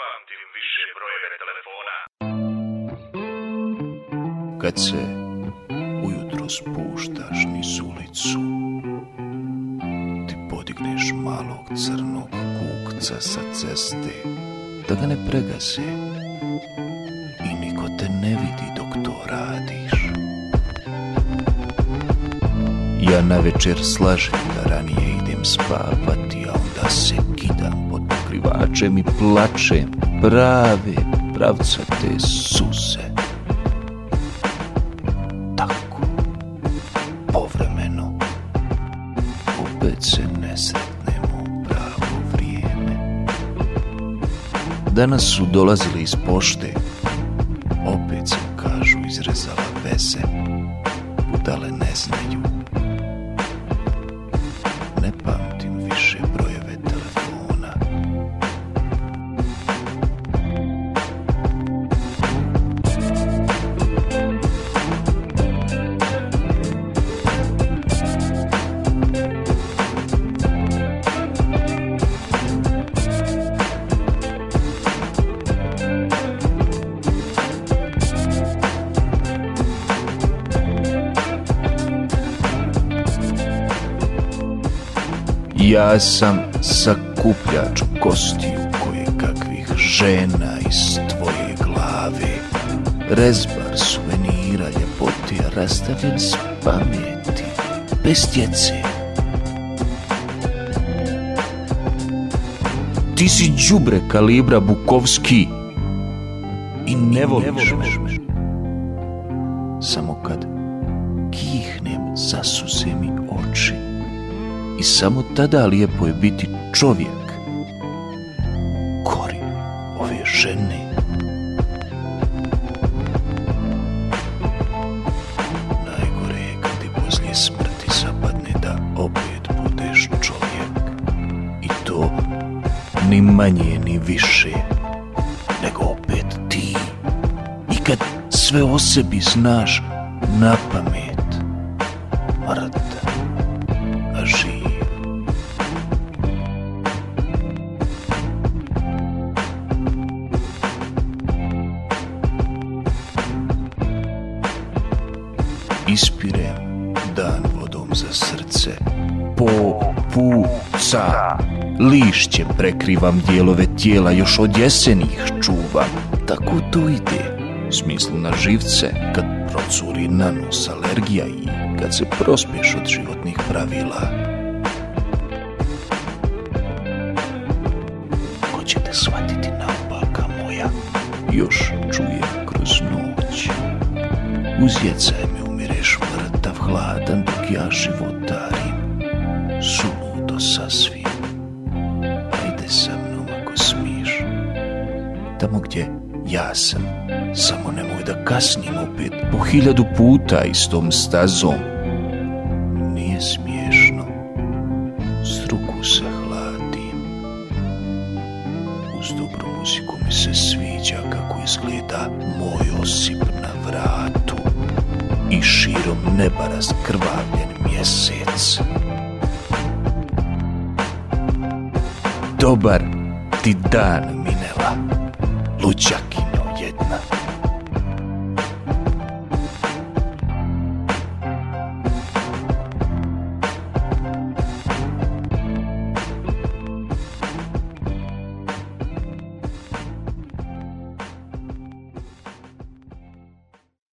pamtim više brojeve telefona. Kad se ujutro spuštaš niz ulicu, ti podigneš malog crnog kukca sa ceste, da ga ne pregaze i niko te ne vidi dok to radiš. Ja na večer slažem da ranije idem spavati, a onda se kidam pokrivačem i plačem prave pravcate suze. Tako, povremeno, opet se ne sretnemo u pravo vrijeme. Danas su dolazili iz pošte, opet se kažu izrezala veze, budale ne znaju. Ja sam sakupljač kostiju koje kakvih žena iz tvoje glave. Rezbar suvenira ljepotija rastavljen s pameti, bez djece. Ti si đubre kalibra Bukovski i ne voliš me. Samo kad kihnem zasuze mi oči samo tada lijepo je biti čovjek. Kori ove žene. Najgore je kad ti poslije smrti zapadne da opet budeš čovjek. I to ni manje ni više nego opet ti. I kad sve o sebi znaš na pamet. Mrtav, Ispirem dan vodom za srce. Popuca. Lišće prekrivam dijelove tijela, još od jesenih čuvam. Tako to ide. Smislu na živce, kad procuri na nos alergija i kad se prospješ od životnih pravila. Ko će te shvatiti naopaka moja? Još čujem kroz noć. Uzjecaj hladan dok ja životarim. Suludo sasvim. Ajde sa mnom ako smiješ. Tamo gdje ja sam Samo nemoj da kasnim opet. Po hiljadu puta istom stazom. Nije smiješno. S ruku se hladim Uz dobru muziku mi se sviđa Kako izgleda moj osip na vratu. I širom neba raskrvavljen mjesec. Dobar ti dan minela. Jedna